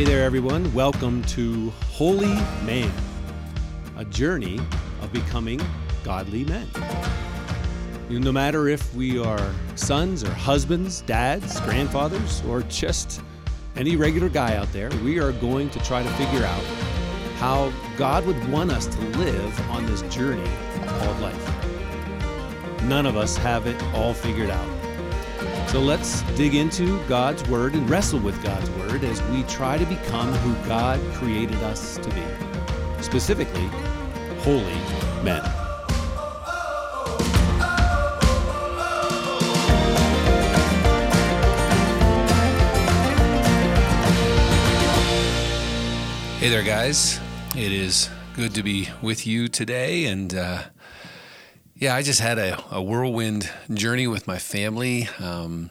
Hey there, everyone. Welcome to Holy Man, a journey of becoming godly men. No matter if we are sons or husbands, dads, grandfathers, or just any regular guy out there, we are going to try to figure out how God would want us to live on this journey called life. None of us have it all figured out. So let's dig into God's Word and wrestle with God's Word as we try to become who God created us to be. Specifically, holy men. Hey there, guys. It is good to be with you today. And uh, yeah, I just had a, a, whirlwind journey with my family. Um,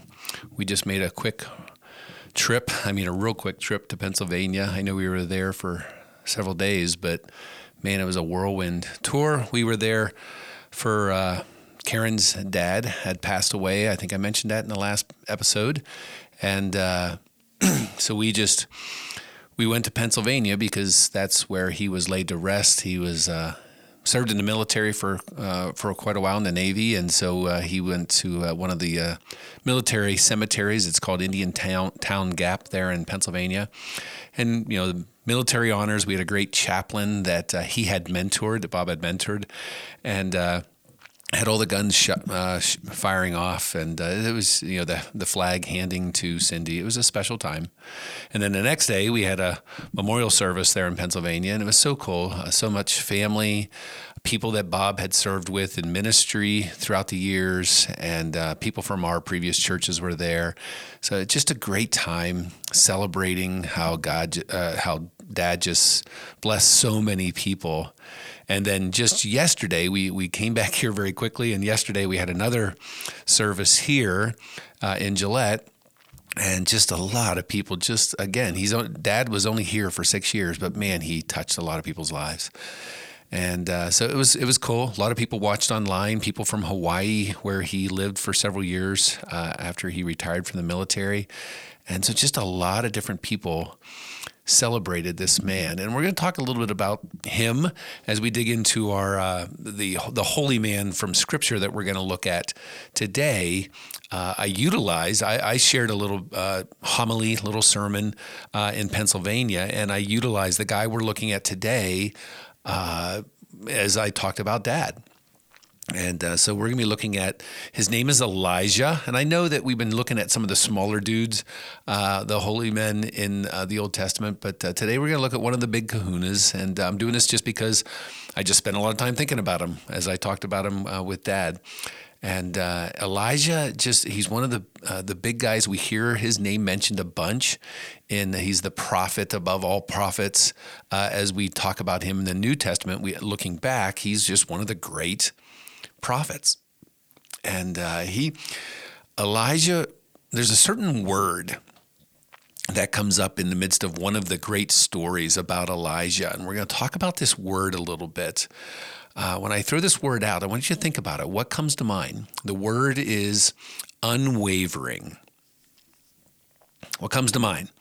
we just made a quick trip. I mean, a real quick trip to Pennsylvania. I know we were there for several days, but man, it was a whirlwind tour. We were there for uh, Karen's dad had passed away. I think I mentioned that in the last episode. And uh, so we just we went to Pennsylvania because that's where he was laid to rest. He was uh, served in the military for uh, for quite a while in the Navy, and so uh, he went to uh, one of the uh, military cemeteries. It's called Indiantown Town Gap there in Pennsylvania, and you know. Military honors. We had a great chaplain that uh, he had mentored, that Bob had mentored, and had all the guns sh- uh, firing off, and uh, it was you know the the flag handing to Cindy. It was a special time, and then the next day we had a memorial service there in Pennsylvania, and it was so cool. Uh, so much family, people that Bob had served with in ministry throughout the years, and uh, people from our previous churches were there. So just a great time celebrating how God, uh, how Dad just blessed so many people and then just yesterday, we, we came back here very quickly. And yesterday, we had another service here uh, in Gillette. And just a lot of people, just again, he's dad was only here for six years, but man, he touched a lot of people's lives. And uh, so it was it was cool. A lot of people watched online. People from Hawaii, where he lived for several years uh, after he retired from the military, and so just a lot of different people celebrated this man. And we're going to talk a little bit about him as we dig into our uh, the the holy man from Scripture that we're going to look at today. Uh, I utilized. I, I, shared a little uh, homily, little sermon uh, in Pennsylvania, and I utilized the guy we're looking at today uh, as I talked about Dad. And uh, so we're going to be looking at his name is Elijah. And I know that we've been looking at some of the smaller dudes, uh, the holy men in uh, the Old Testament. But uh, today we're going to look at one of the big kahunas. And I'm doing this just because I just spent a lot of time thinking about him as I talked about him uh, with dad. And uh, Elijah, just he's one of the the big guys. We hear his name mentioned a bunch, and he's the prophet above all prophets. As we talk about him in the New Testament, we looking back, he's just one of the great prophets. And uh, he, Elijah, there's a certain word that comes up in the midst of one of the great stories about Elijah. And we're going to talk about this word a little bit. Uh, when I throw this word out, I want you to think about it. What comes to mind? The word is unwavering. What comes to mind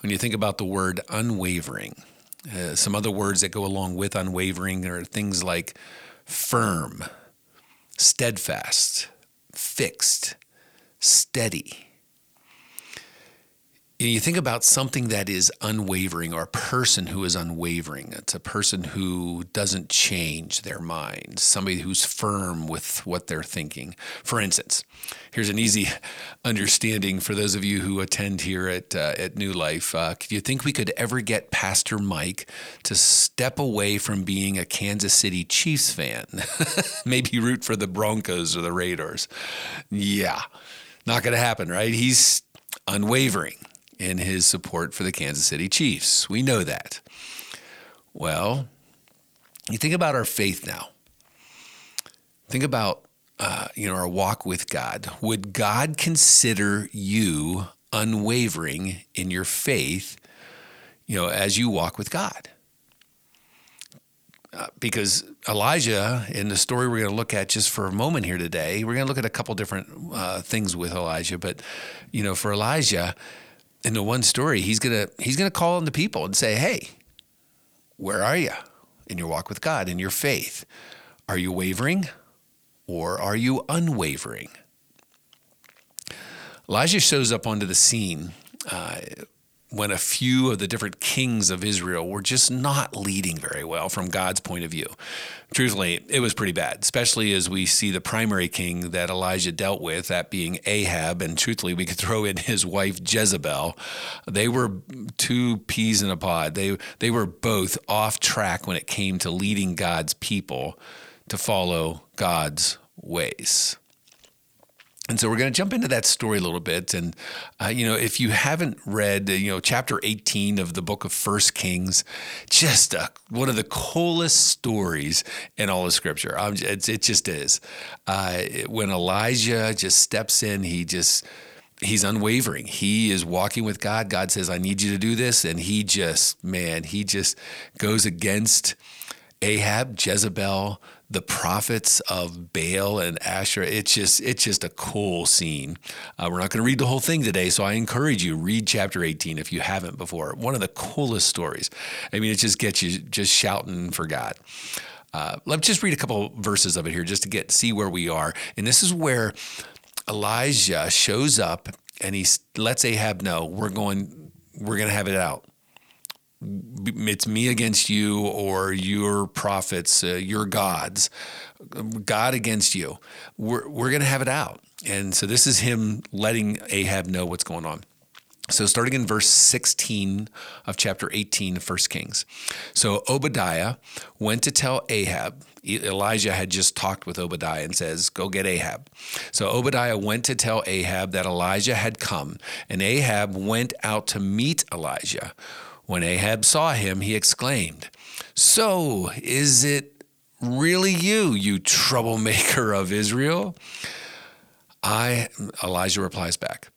when you think about the word unwavering? Uh, some other words that go along with unwavering are things like firm, steadfast, fixed, steady. You think about something that is unwavering or a person who is unwavering. It's a person who doesn't change their mind, somebody who's firm with what they're thinking. For instance, here's an easy understanding for those of you who attend here at, uh, at New Life. Uh, do you think we could ever get Pastor Mike to step away from being a Kansas City Chiefs fan? Maybe root for the Broncos or the Raiders. Yeah, not going to happen, right? He's unwavering in his support for the Kansas City Chiefs. We know that. Well, you think about our faith now. Think about uh, you know our walk with God. Would God consider you unwavering in your faith? You know, as you walk with God. Uh, because Elijah, in the story we're going to look at just for a moment here today, we're going to look at a couple different uh, things with Elijah. But, you know, for Elijah, in the one story, he's gonna he's gonna call on the people and say, "Hey, where are you in your walk with God, in your faith? Are you wavering, or are you unwavering?" Elijah shows up onto the scene uh, when a few of the different kings of Israel were just not leading very well from God's point of view. Truthfully, it was pretty bad, especially as we see the primary king that Elijah dealt with, that being Ahab. And truthfully, we could throw in his wife Jezebel. They were two peas in a pod. They, they were both off track when it came to leading God's people to follow God's ways. And so we're going to jump into that story a little bit. And, uh, you know, if you haven't read, uh, you know, chapter 18 of the book of First Kings, just uh, one of the coolest stories in all of Scripture. Um, it just is. Uh, when Elijah just steps in, he just, he's unwavering. He is walking with God. God says, I need you to do this. And he just, man, he just goes against Ahab, Jezebel, the prophets of Baal and Asherah. It's just it's just a cool scene. Uh, we're not going to read the whole thing today, so I encourage you read chapter 18 if you haven't before. One of the coolest stories. I mean, it just gets you just shouting for God. Uh, let's just read a couple verses of it here just to get see where we are. And this is where Elijah shows up and he lets Ahab know we're going we're going to have it out it's me against you or your prophets, uh, your gods, God against you. We're, we're going to have it out. And so this is him letting Ahab know what's going on. So, starting in verse 16 of chapter 18 of 1 Kings. So, Obadiah went to tell Ahab, Elijah had just talked with Obadiah and says, Go get Ahab. So, Obadiah went to tell Ahab that Elijah had come, and Ahab went out to meet Elijah. When Ahab saw him, he exclaimed, So is it really you, you troublemaker of Israel? I, Elijah replies back,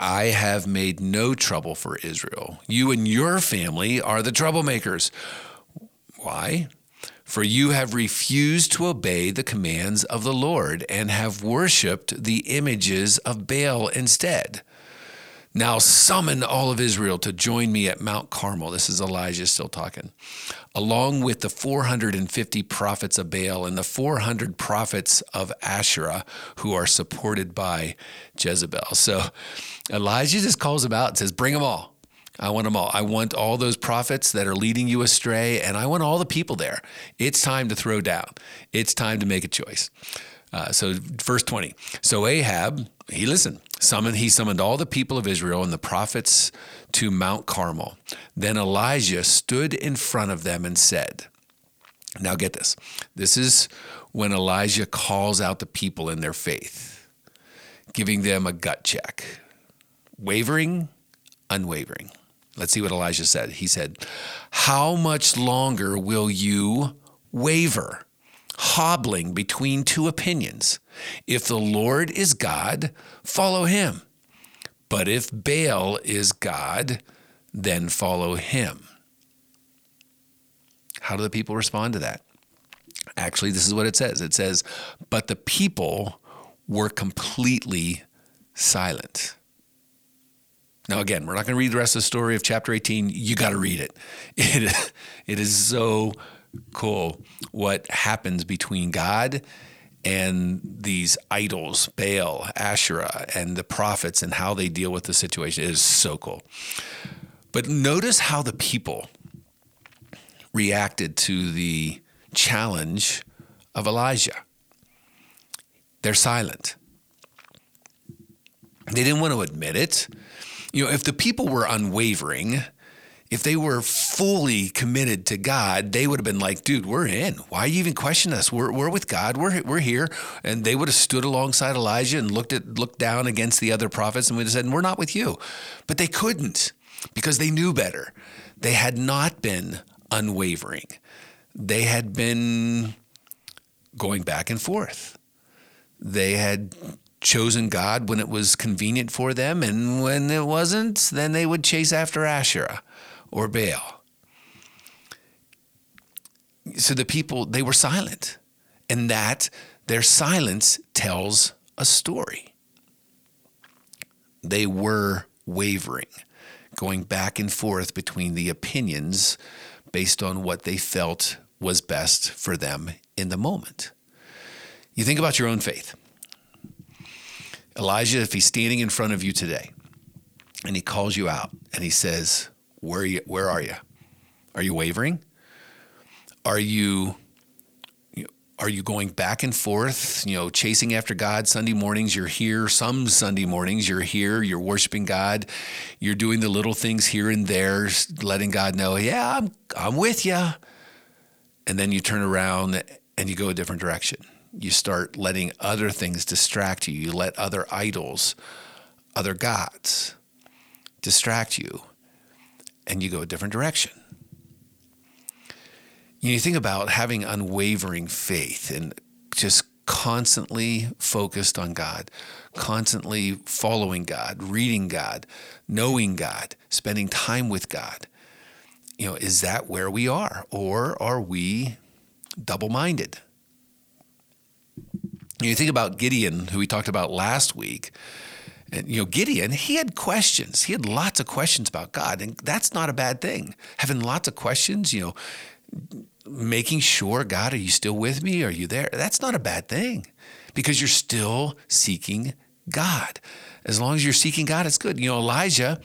I have made no trouble for Israel. You and your family are the troublemakers. Why? For you have refused to obey the commands of the Lord and have worshiped the images of Baal instead. Now summon all of Israel to join me at Mount Carmel. This is Elijah still talking. Along with the 450 prophets of Baal and the 400 prophets of Asherah who are supported by Jezebel. So Elijah just calls them out and says, Bring them all. I want them all. I want all those prophets that are leading you astray, and I want all the people there. It's time to throw down. It's time to make a choice. Uh, so, verse 20. So Ahab, he listened. Summoned, he summoned all the people of Israel and the prophets to Mount Carmel. Then Elijah stood in front of them and said, Now get this. This is when Elijah calls out the people in their faith, giving them a gut check. Wavering, unwavering. Let's see what Elijah said. He said, How much longer will you waver? Hobbling between two opinions. If the Lord is God, follow him. But if Baal is God, then follow him. How do the people respond to that? Actually, this is what it says it says, But the people were completely silent. Now, again, we're not going to read the rest of the story of chapter 18. You got to read it. It, it is so cool what happens between God and these idols, Baal, Asherah, and the prophets, and how they deal with the situation. It is so cool. But notice how the people reacted to the challenge of Elijah. They're silent. They didn't want to admit it. You know, if the people were unwavering, if they were fully committed to God, they would have been like, dude, we're in. Why you even question us? We're, we're with God. We're, we're here. And they would have stood alongside Elijah and looked at looked down against the other prophets and would have said, we're not with you. But they couldn't because they knew better. They had not been unwavering. They had been going back and forth. They had chosen God when it was convenient for them, and when it wasn't, then they would chase after Asherah or Baal. So the people, they were silent. And that, their silence tells a story. They were wavering, going back and forth between the opinions based on what they felt was best for them in the moment. You think about your own faith. Elijah, if he's standing in front of you today and he calls you out and he says, Where are you, where are you? Are you wavering? Are you are you going back and forth, you know, chasing after God? Sunday mornings, you're here. Some Sunday mornings, you're here, you're worshiping God. You're doing the little things here and there, letting God know, yeah, I'm, I'm with you. And then you turn around and you go a different direction. You start letting other things distract you. You let other idols, other gods distract you, and you go a different direction you think about having unwavering faith and just constantly focused on God, constantly following God, reading God, knowing God, spending time with God. You know, is that where we are? Or are we double minded? You think about Gideon, who we talked about last week. You know, Gideon, he had questions. He had lots of questions about God, and that's not a bad thing. Having lots of questions, you know, making sure, God, are you still with me? Are you there? That's not a bad thing because you're still seeking God. As long as you're seeking God, it's good. You know, Elijah,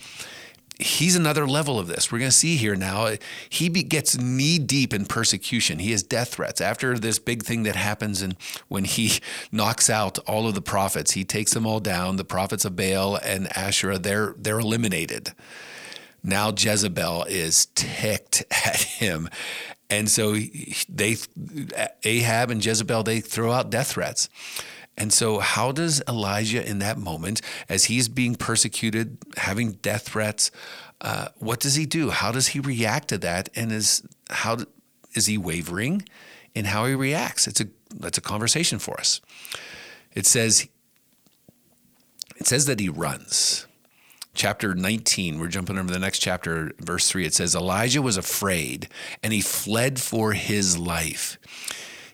he's another level of this. We're going to see here now. He be, gets knee deep in persecution. He has death threats after this big thing that happens, and when he knocks out all of the prophets, he takes them all down. The prophets of Baal and Asherah, they're they're eliminated. Now Jezebel is ticked at him and so they, Ahab and Jezebel, they throw out death threats. And so, how does Elijah in that moment, as he's being persecuted, having death threats, uh, what does he do? How does he react to that? And is how is he wavering in how he reacts? It's a that's a conversation for us. It says it says that he runs chapter 19, we're jumping over the next chapter, verse 3. It says, Elijah was afraid and he fled for his life.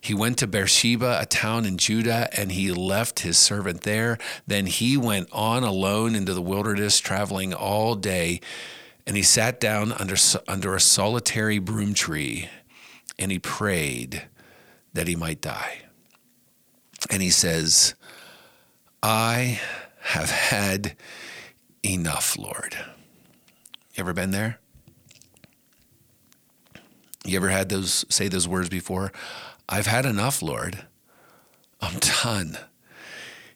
He went to Beersheba, a town in Judah, and he left his servant there. Then he went on alone into the wilderness, traveling all day. And he sat down under, under a solitary broom tree and he prayed that he might die. And he says, I have had enough, Lord. You ever been there? You ever had those say those words before? I've had enough, Lord. I'm done.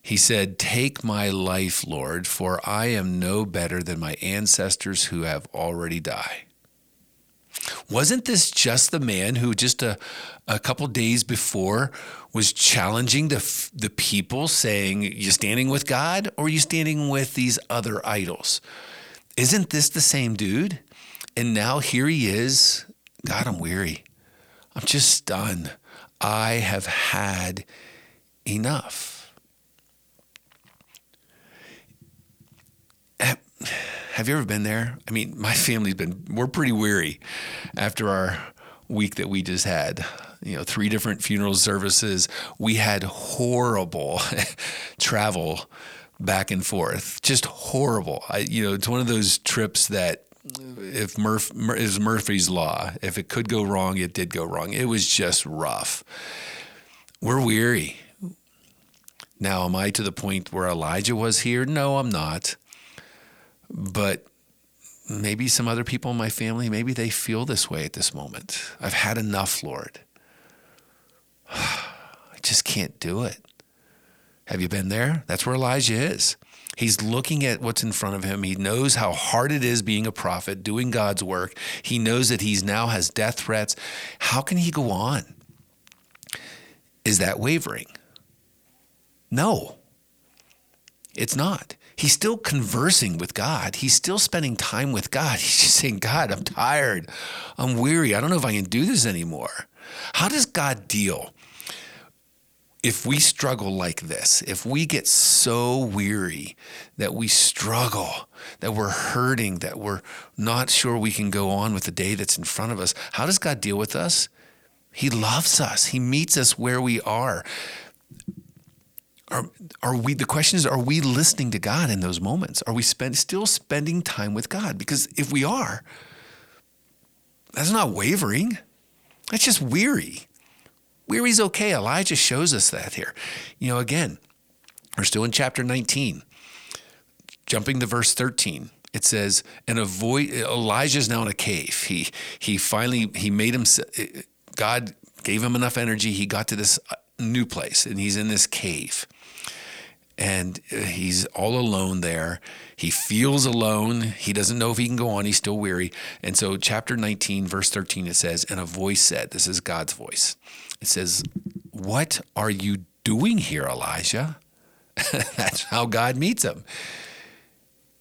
He said, Take my life, Lord, for I am no better than my ancestors who have already died. Wasn't this just the man who just a, a couple days before was challenging the, the people, saying, You standing with God or are you standing with these other idols? Isn't this the same dude? And now here he is. God, I'm weary. I'm just done. I have had enough. Have you ever been there? I mean, my family's been, we're pretty weary after our week that we just had. You know, three different funeral services. We had horrible travel back and forth, just horrible. I, you know, it's one of those trips that if Murph is Murphy's law, if it could go wrong, it did go wrong. It was just rough. We're weary. Now, am I to the point where Elijah was here? No, I'm not. But maybe some other people in my family, maybe they feel this way at this moment. I've had enough, Lord. I just can't do it. Have you been there? That's where Elijah is. He's looking at what's in front of him. He knows how hard it is being a prophet, doing God's work. He knows that he's now has death threats. How can he go on? Is that wavering? No, it's not he's still conversing with God. He's still spending time with God. He's just saying, God, I'm tired. I'm weary. I don't know if I can do this anymore. How does God deal if we struggle like this? If we get so weary that we struggle, that we're hurting, that we're not sure we can go on with the day that's in front of us, how does God deal with us? He loves us, He meets us where we are. Are, are we, the question is, are we listening to God in those moments? Are we spend, still spending time with God? Because if we are, that's not wavering. That's just weary. Weary's okay. Elijah shows us that here. You know, again, we're still in chapter 19. Jumping to verse 13 it says, and avoid Elijah's now in a cave. He he finally he made him. God gave him enough energy. He got to this uh, new place, and he's in this cave, and uh, he's all alone there. He feels alone. He doesn't know if he can go on. He's still weary. And so, chapter 19, verse 13, it says, and a voice said, "This is God's voice." It says, "What are you doing here, Elijah?" That's how God meets him.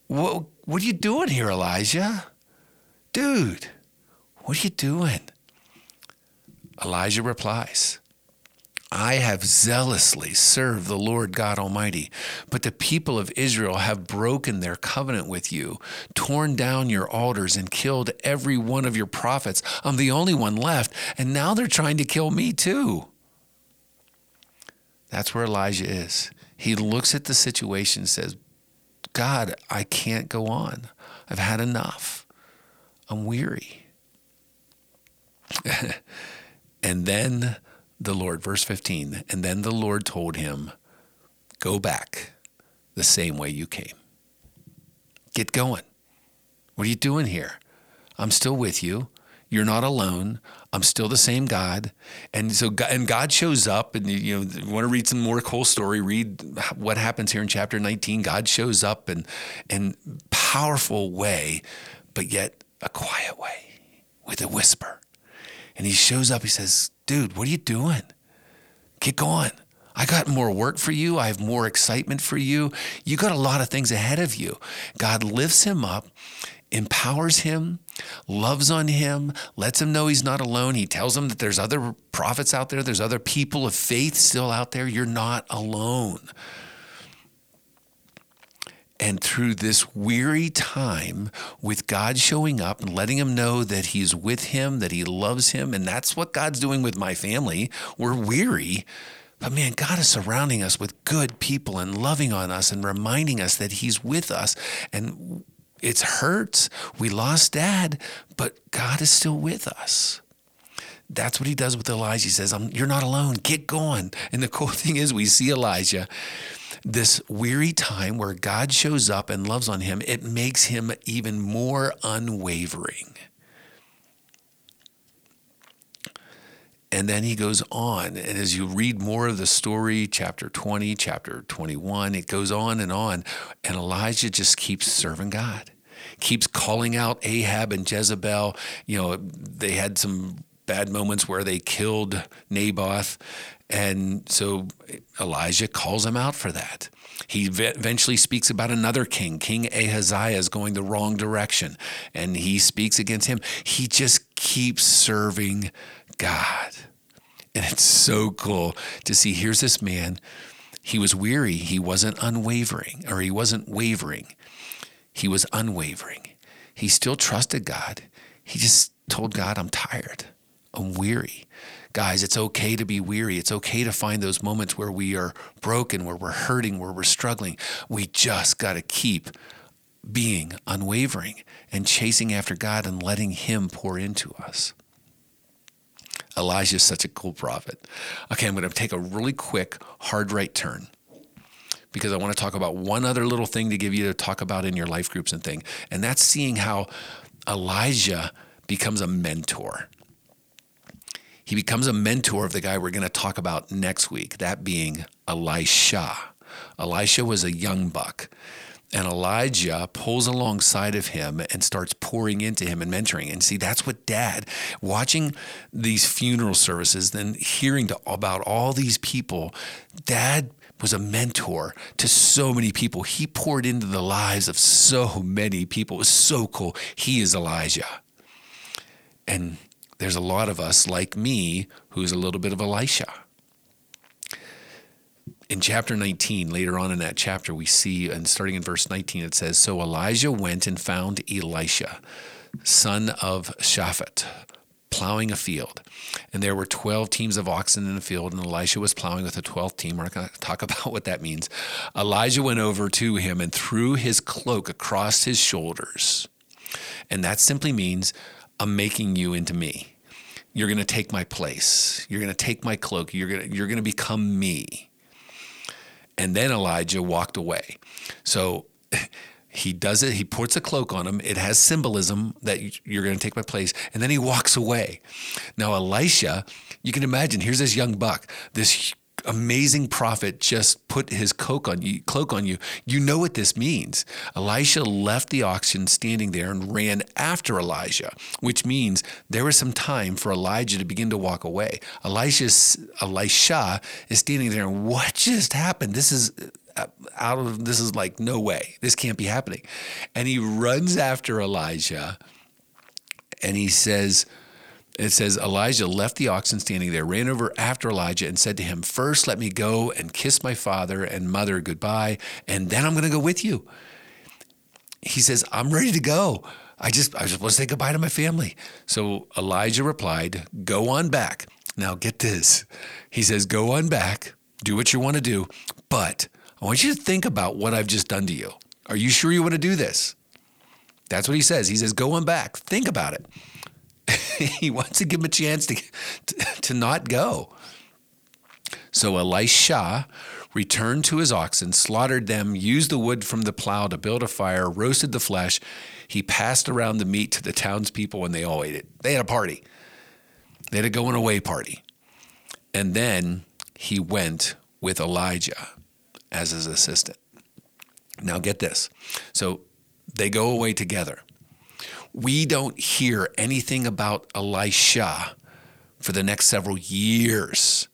What, what are you doing here, Elijah? Dude, what are you doing? Elijah replies, I have zealously served the Lord God Almighty, but the people of Israel have broken their covenant with you, torn down your altars, and killed every one of your prophets. I'm the only one left, and now they're trying to kill me too. That's where Elijah is. He looks at the situation and says, God, I can't go on. I've had enough. I'm weary. and then the Lord, verse 15, and then the Lord told him, Go back the same way you came. Get going. What are you doing here? I'm still with you. You're not alone. I'm still the same God. And so, and God shows up, and you know, you want to read some more Cole story, read what happens here in chapter 19. God shows up in, in powerful way, but yet a quiet way with a whisper. And he shows up, he says, Dude, what are you doing? Get going. I got more work for you. I have more excitement for you. You got a lot of things ahead of you. God lifts him up empowers him, loves on him, lets him know he's not alone. He tells him that there's other prophets out there, there's other people of faith still out there. You're not alone. And through this weary time with God showing up and letting him know that he's with him, that he loves him, and that's what God's doing with my family. We're weary. But man, God is surrounding us with good people and loving on us and reminding us that He's with us. And it hurts. We lost dad, but God is still with us. That's what he does with Elijah. He says, You're not alone. Get going. And the cool thing is, we see Elijah, this weary time where God shows up and loves on him, it makes him even more unwavering. And then he goes on. And as you read more of the story, chapter 20, chapter 21, it goes on and on. And Elijah just keeps serving God, keeps calling out Ahab and Jezebel. You know, they had some bad moments where they killed Naboth. And so Elijah calls him out for that. He eventually speaks about another king, King Ahaziah, is going the wrong direction, and he speaks against him. He just keeps serving God. And it's so cool to see here's this man. He was weary. He wasn't unwavering, or he wasn't wavering. He was unwavering. He still trusted God. He just told God, I'm tired. I'm weary. Guys, it's okay to be weary. It's okay to find those moments where we are broken, where we're hurting, where we're struggling. We just got to keep being unwavering and chasing after God and letting Him pour into us. Elijah is such a cool prophet. Okay, I'm going to take a really quick hard right turn because I want to talk about one other little thing to give you to talk about in your life groups and thing. And that's seeing how Elijah becomes a mentor. He becomes a mentor of the guy we're going to talk about next week, that being Elisha. Elisha was a young buck. And Elijah pulls alongside of him and starts pouring into him and mentoring. And see, that's what dad, watching these funeral services, then hearing to, about all these people, dad was a mentor to so many people. He poured into the lives of so many people. It was so cool. He is Elijah. And there's a lot of us like me who's a little bit of Elisha in chapter 19, later on in that chapter, we see, and starting in verse 19, it says So Elijah went and found Elisha, son of Shaphat, plowing a field. And there were 12 teams of oxen in the field, and Elisha was plowing with the 12th team. We're not going to talk about what that means. Elijah went over to him and threw his cloak across his shoulders. And that simply means, I'm making you into me. You're going to take my place. You're going to take my cloak. You're going to, you're going to become me. And then Elijah walked away. So he does it. He puts a cloak on him. It has symbolism that you're going to take my place. And then he walks away. Now, Elisha, you can imagine, here's this young buck, this amazing prophet just put his cloak on you cloak on you. You know what this means. Elisha left the oxen standing there and ran after elijah which means there was some time for elijah to begin to walk away. Elisha's elisha is standing there and what just happened? This is uh, out of this is like no way. This can't be happening. And he runs after elijah and he says it says Elijah left the oxen standing there, ran over after Elijah, and said to him, First, let me go and kiss my father and mother goodbye, and then I'm going to go with you. He says, I'm ready to go. I just, I just want to say goodbye to my family. So Elijah replied, Go on back. Now get this. He says, Go on back, do what you want to do, but I want you to think about what I've just done to you. Are you sure you want to do this? That's what he says. He says, Go on back, think about it. he wants to give him a chance to, to, to not go. So Elisha returned to his oxen, slaughtered them, used the wood from the plow to build a fire, roasted the flesh. He passed around the meat to the townspeople, and they all ate it. They had a party. They had a going away party. And then he went with Elijah as his assistant. Now, get this. So they go away together we don't hear anything about Elisha for the next several years.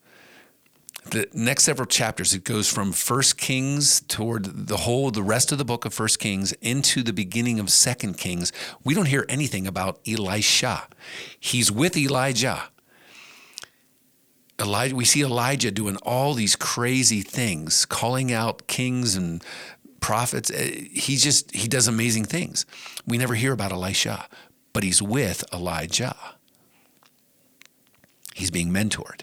The next several chapters, it goes from First Kings toward the whole, the rest of the book of First Kings into the beginning of Second Kings. We don't hear anything about Elisha. He's with Elijah. Elijah, we see Elijah doing all these crazy things, calling out kings and prophets. Uh, he just he does amazing things. We never hear about Elisha, but he's with Elijah. He's being mentored.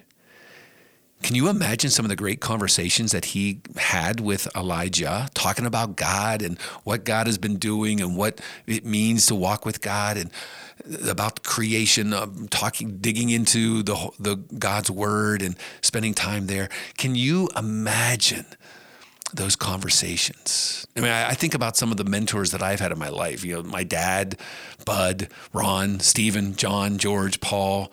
Can you imagine some of the great conversations that he had with Elijah, talking about God and what God has been doing and what it means to walk with God and about creation, um, talking, digging into the the God's word and spending time there? Can you imagine those conversations. I mean, I, think about some of the mentors that I've had in my life. You know, my dad, Bud, Ron, Stephen, John, George, Paul,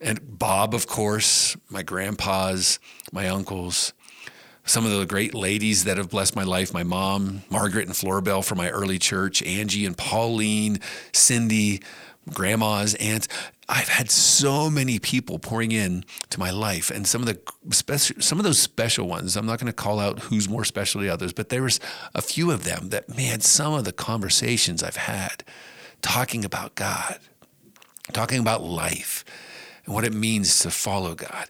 and Bob, of course, my grandpas, my uncles, some of the great ladies that have blessed my life my mom, Margaret and Floribel from my early church, Angie and Pauline, Cindy, grandmas, aunts. I've had so many people pouring in to my life, and some of the special, some of those special ones. I'm not going to call out who's more special than others, but there was a few of them that man, some of the conversations I've had, talking about God, talking about life, and what it means to follow God.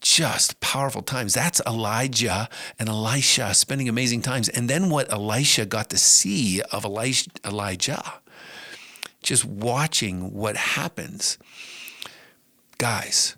Just powerful times. That's Elijah and Elisha spending amazing times. And then what Elisha got to see of Elijah just watching what happens. Guys,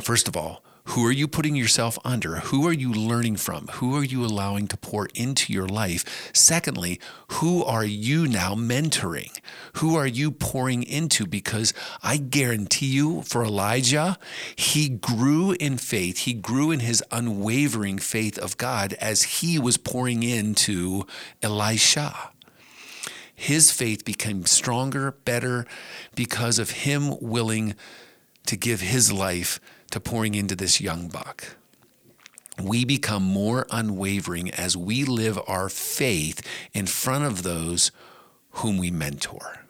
first of all, who are you putting yourself under? Who are you learning from? Who are you allowing to pour into your life? Secondly, who are you now mentoring? Who are you pouring into? Because I guarantee you, for Elijah, he grew in faith. He grew in his unwavering faith of God as he was pouring into Elisha his faith became stronger, better because of him willing to give his life to pouring into this young buck. We become more unwavering as we live our faith in front of those whom we mentor.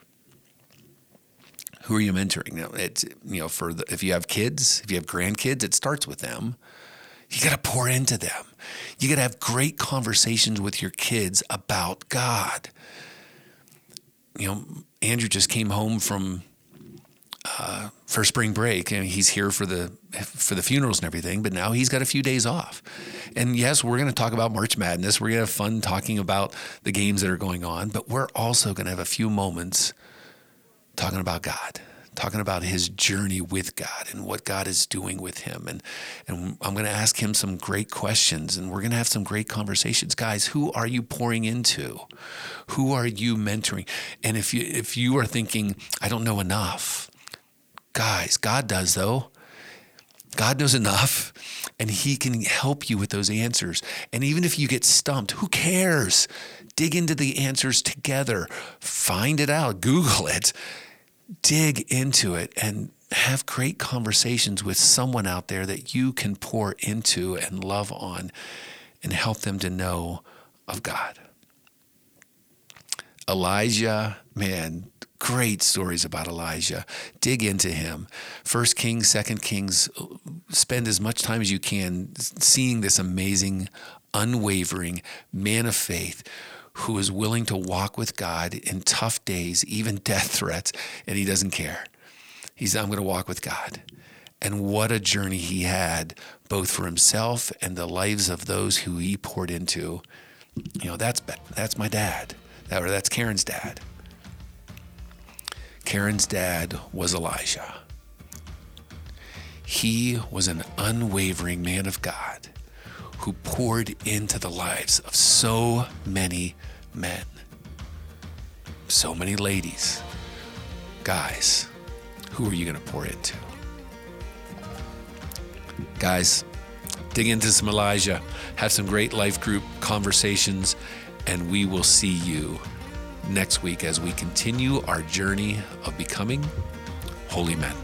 Who are you mentoring? Now, it's you know, for the, if you have kids, if you have grandkids, it starts with them. You got to pour into them. You got to have great conversations with your kids about God you know, Andrew just came home from uh, for spring break, and he's here for the for the funerals and everything. But now he's got a few days off, and yes, we're going to talk about March Madness. We're going to have fun talking about the games that are going on, but we're also going to have a few moments talking about God, talking about his journey with God and what God is doing with him. And, and I'm going to ask him some great questions and we're going to have some great conversations. Guys, who are you pouring into? Who are you mentoring? And if you, if you are thinking, I don't know enough, guys, God does though. God knows enough and he can help you with those answers. And even if you get stumped, who cares? Dig into the answers together, find it out, Google it, dig into it, and have great conversations with someone out there that you can pour into and love on and help them to know of God. Elijah, man, great stories about Elijah. Dig into him. First Kings, Second Kings, spend as much time as you can seeing this amazing, unwavering man of faith who is willing to walk with God in tough days, even death threats, and he doesn't care. He's, I'm going to walk with God. And what a journey he had, both for himself and the lives of those who he poured into. You know, that's, that's my dad, that, or that's Karen's dad. Karen's dad was Elijah. He was an unwavering man of God who poured into the lives of so many men, so many ladies, guys. Who are you going to pour into? Guys, dig into some Elijah, have some great life group conversations, and we will see you next week as we continue our journey of becoming holy men.